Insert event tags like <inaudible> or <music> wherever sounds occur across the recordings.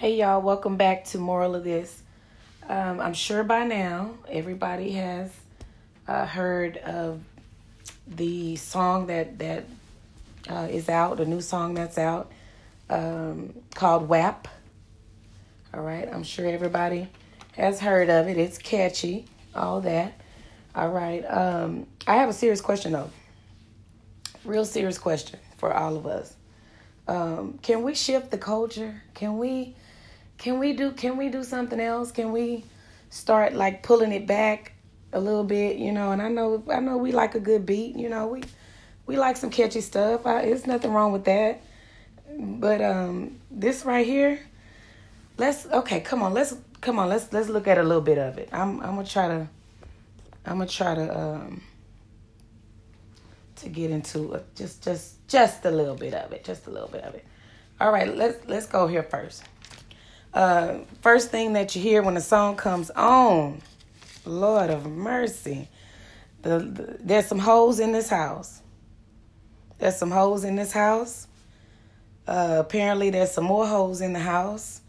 Hey y'all, welcome back to Moral of This. Um, I'm sure by now everybody has uh, heard of the song that that uh, is out, a new song that's out um, called WAP. All right, I'm sure everybody has heard of it. It's catchy, all that. All right, um, I have a serious question though. Real serious question for all of us. Um, can we shift the culture? Can we? Can we do? Can we do something else? Can we start like pulling it back a little bit? You know, and I know I know we like a good beat. You know, we we like some catchy stuff. I, it's nothing wrong with that. But um, this right here, let's okay. Come on, let's come on. Let's let's look at a little bit of it. I'm I'm gonna try to I'm gonna try to um to get into a, just just just a little bit of it. Just a little bit of it. All right, let's let's go here first. Uh, first thing that you hear when the song comes on, Lord of mercy, the, the there's some holes in this house. There's some holes in this house. Uh, apparently, there's some more holes in the house,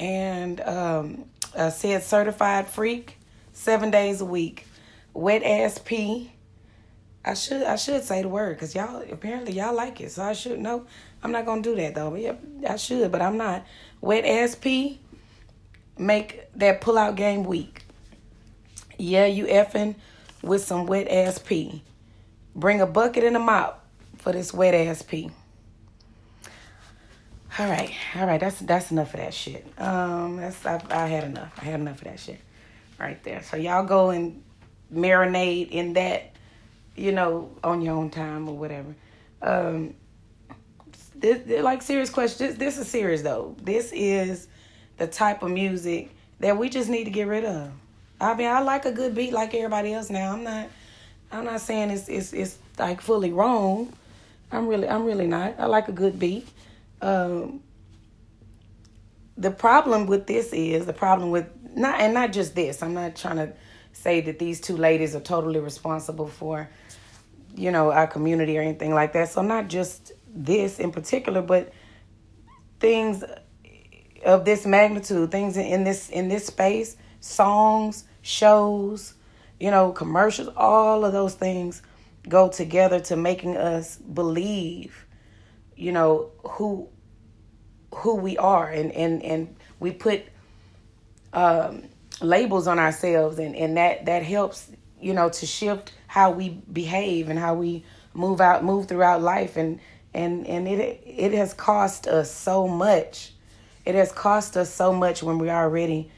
and um, said certified freak, seven days a week, wet ass pee. I should I should say the word because y'all apparently y'all like it, so I should know. I'm not gonna do that though. Yeah, I should, but I'm not. Wet ass pee make that pull out game weak. Yeah, you effing with some wet ass pee. Bring a bucket and a mop for this wet ass pee. All right, all right. That's that's enough of that shit. Um, that's I, I had enough. I had enough of that shit, right there. So y'all go and marinate in that, you know, on your own time or whatever. Um, this, like serious question. This, this is serious though. This is the type of music that we just need to get rid of. I mean, I like a good beat like everybody else. Now, I'm not. I'm not saying it's it's it's like fully wrong. I'm really I'm really not. I like a good beat. Um, the problem with this is the problem with not and not just this. I'm not trying to say that these two ladies are totally responsible for you know our community or anything like that. So not just this in particular, but things of this magnitude, things in this in this space, songs, shows, you know, commercials, all of those things go together to making us believe, you know, who who we are and and and we put um labels on ourselves and and that that helps, you know, to shift how we behave and how we move out move throughout life and and and it it has cost us so much. It has cost us so much when we already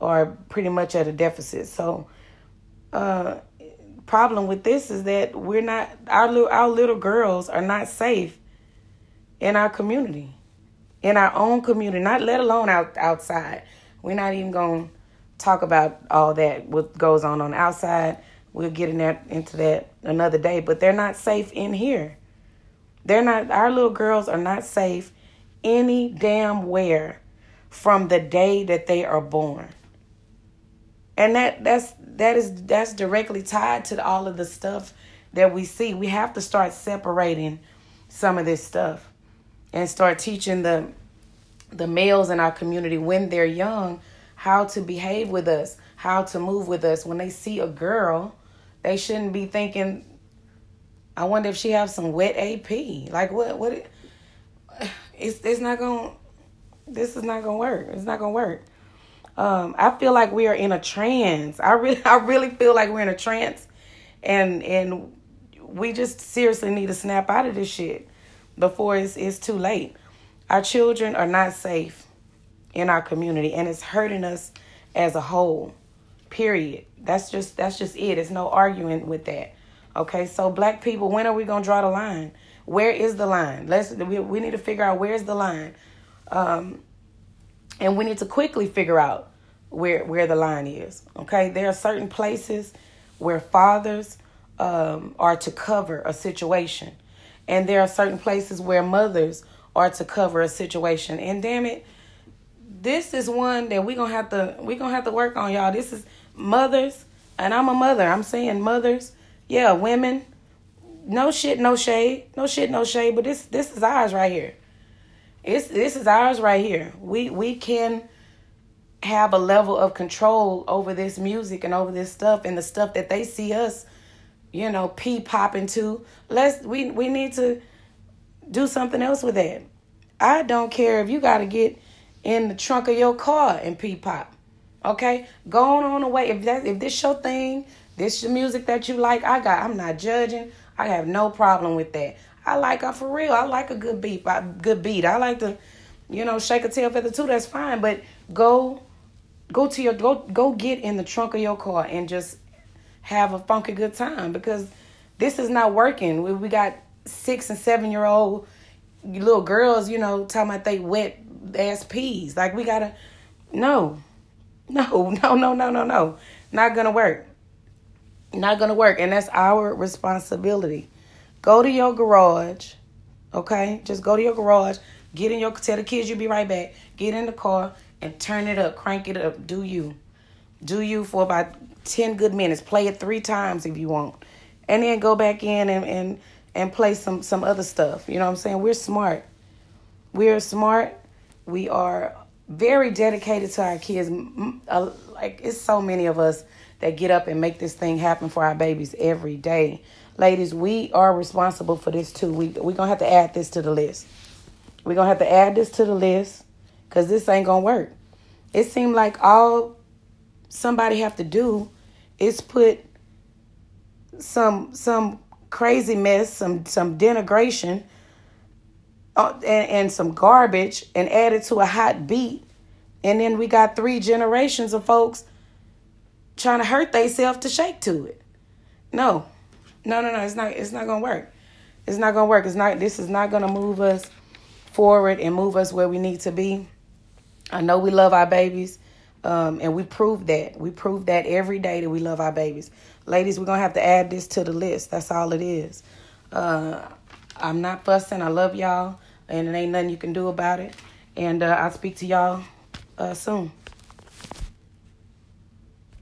are pretty much at a deficit. So, uh, problem with this is that we're not our little our little girls are not safe in our community, in our own community. Not let alone out outside. We're not even gonna talk about all that what goes on on outside. We'll get in that into that another day. But they're not safe in here. They're not, our little girls are not safe any damn where from the day that they are born. And that that's that is that's directly tied to all of the stuff that we see. We have to start separating some of this stuff and start teaching the the males in our community when they're young how to behave with us, how to move with us. When they see a girl, they shouldn't be thinking I wonder if she have some wet AP. Like what? What? It's it's not gonna. This is not gonna work. It's not gonna work. Um, I feel like we are in a trance. I really, <laughs> I really feel like we're in a trance, and and we just seriously need to snap out of this shit before it's it's too late. Our children are not safe in our community, and it's hurting us as a whole. Period. That's just that's just it. It's no arguing with that. Okay, so black people, when are we gonna draw the line? Where is the line? Let's we, we need to figure out where's the line, um, and we need to quickly figure out where where the line is. Okay, there are certain places where fathers um, are to cover a situation, and there are certain places where mothers are to cover a situation. And damn it, this is one that we gonna have to we gonna have to work on, y'all. This is mothers, and I'm a mother. I'm saying mothers yeah, women, no shit, no shade, no shit, no shade. But this this is ours right here, It's this is ours right here. We we can have a level of control over this music and over this stuff and the stuff that they see us, you know, pee popping to. Let's we we need to do something else with that. I don't care if you got to get in the trunk of your car and pee pop. Okay, go on on away. If that if this your thing, this your music that you like, I got. I'm not judging. I have no problem with that. I like a for real. I like a good beat. A good beat. I like to, you know, shake a tail feather too. That's fine. But go, go to your go go get in the trunk of your car and just have a funky good time because this is not working. We, we got six and seven year old little girls, you know, talking about they wet ass peas. Like we gotta, no, no, <laughs> no, no, no, no, no. Not gonna work. Not gonna work. And that's our responsibility. Go to your garage, okay? Just go to your garage, get in your tell the kids you'll be right back. Get in the car and turn it up, crank it up. Do you. Do you for about 10 good minutes. Play it three times if you want. And then go back in and, and, and play some, some other stuff. You know what I'm saying? We're smart. We're smart. We are very dedicated to our kids. Like it's so many of us that get up and make this thing happen for our babies every day. Ladies, we are responsible for this too. We we're gonna have to add this to the list. We're gonna have to add this to the list because this ain't gonna work. It seemed like all somebody have to do is put some some crazy mess, some some denigration uh, and, and some garbage and add it to a hot beat. And then we got three generations of folks trying to hurt themselves to shake to it. No. No, no, no. It's not it's not gonna work. It's not gonna work. It's not this is not gonna move us forward and move us where we need to be. I know we love our babies. Um, and we prove that. We prove that every day that we love our babies. Ladies, we're gonna have to add this to the list. That's all it is. Uh, I'm not fussing. I love y'all and it ain't nothing you can do about it. And uh, I'll speak to y'all uh, soon.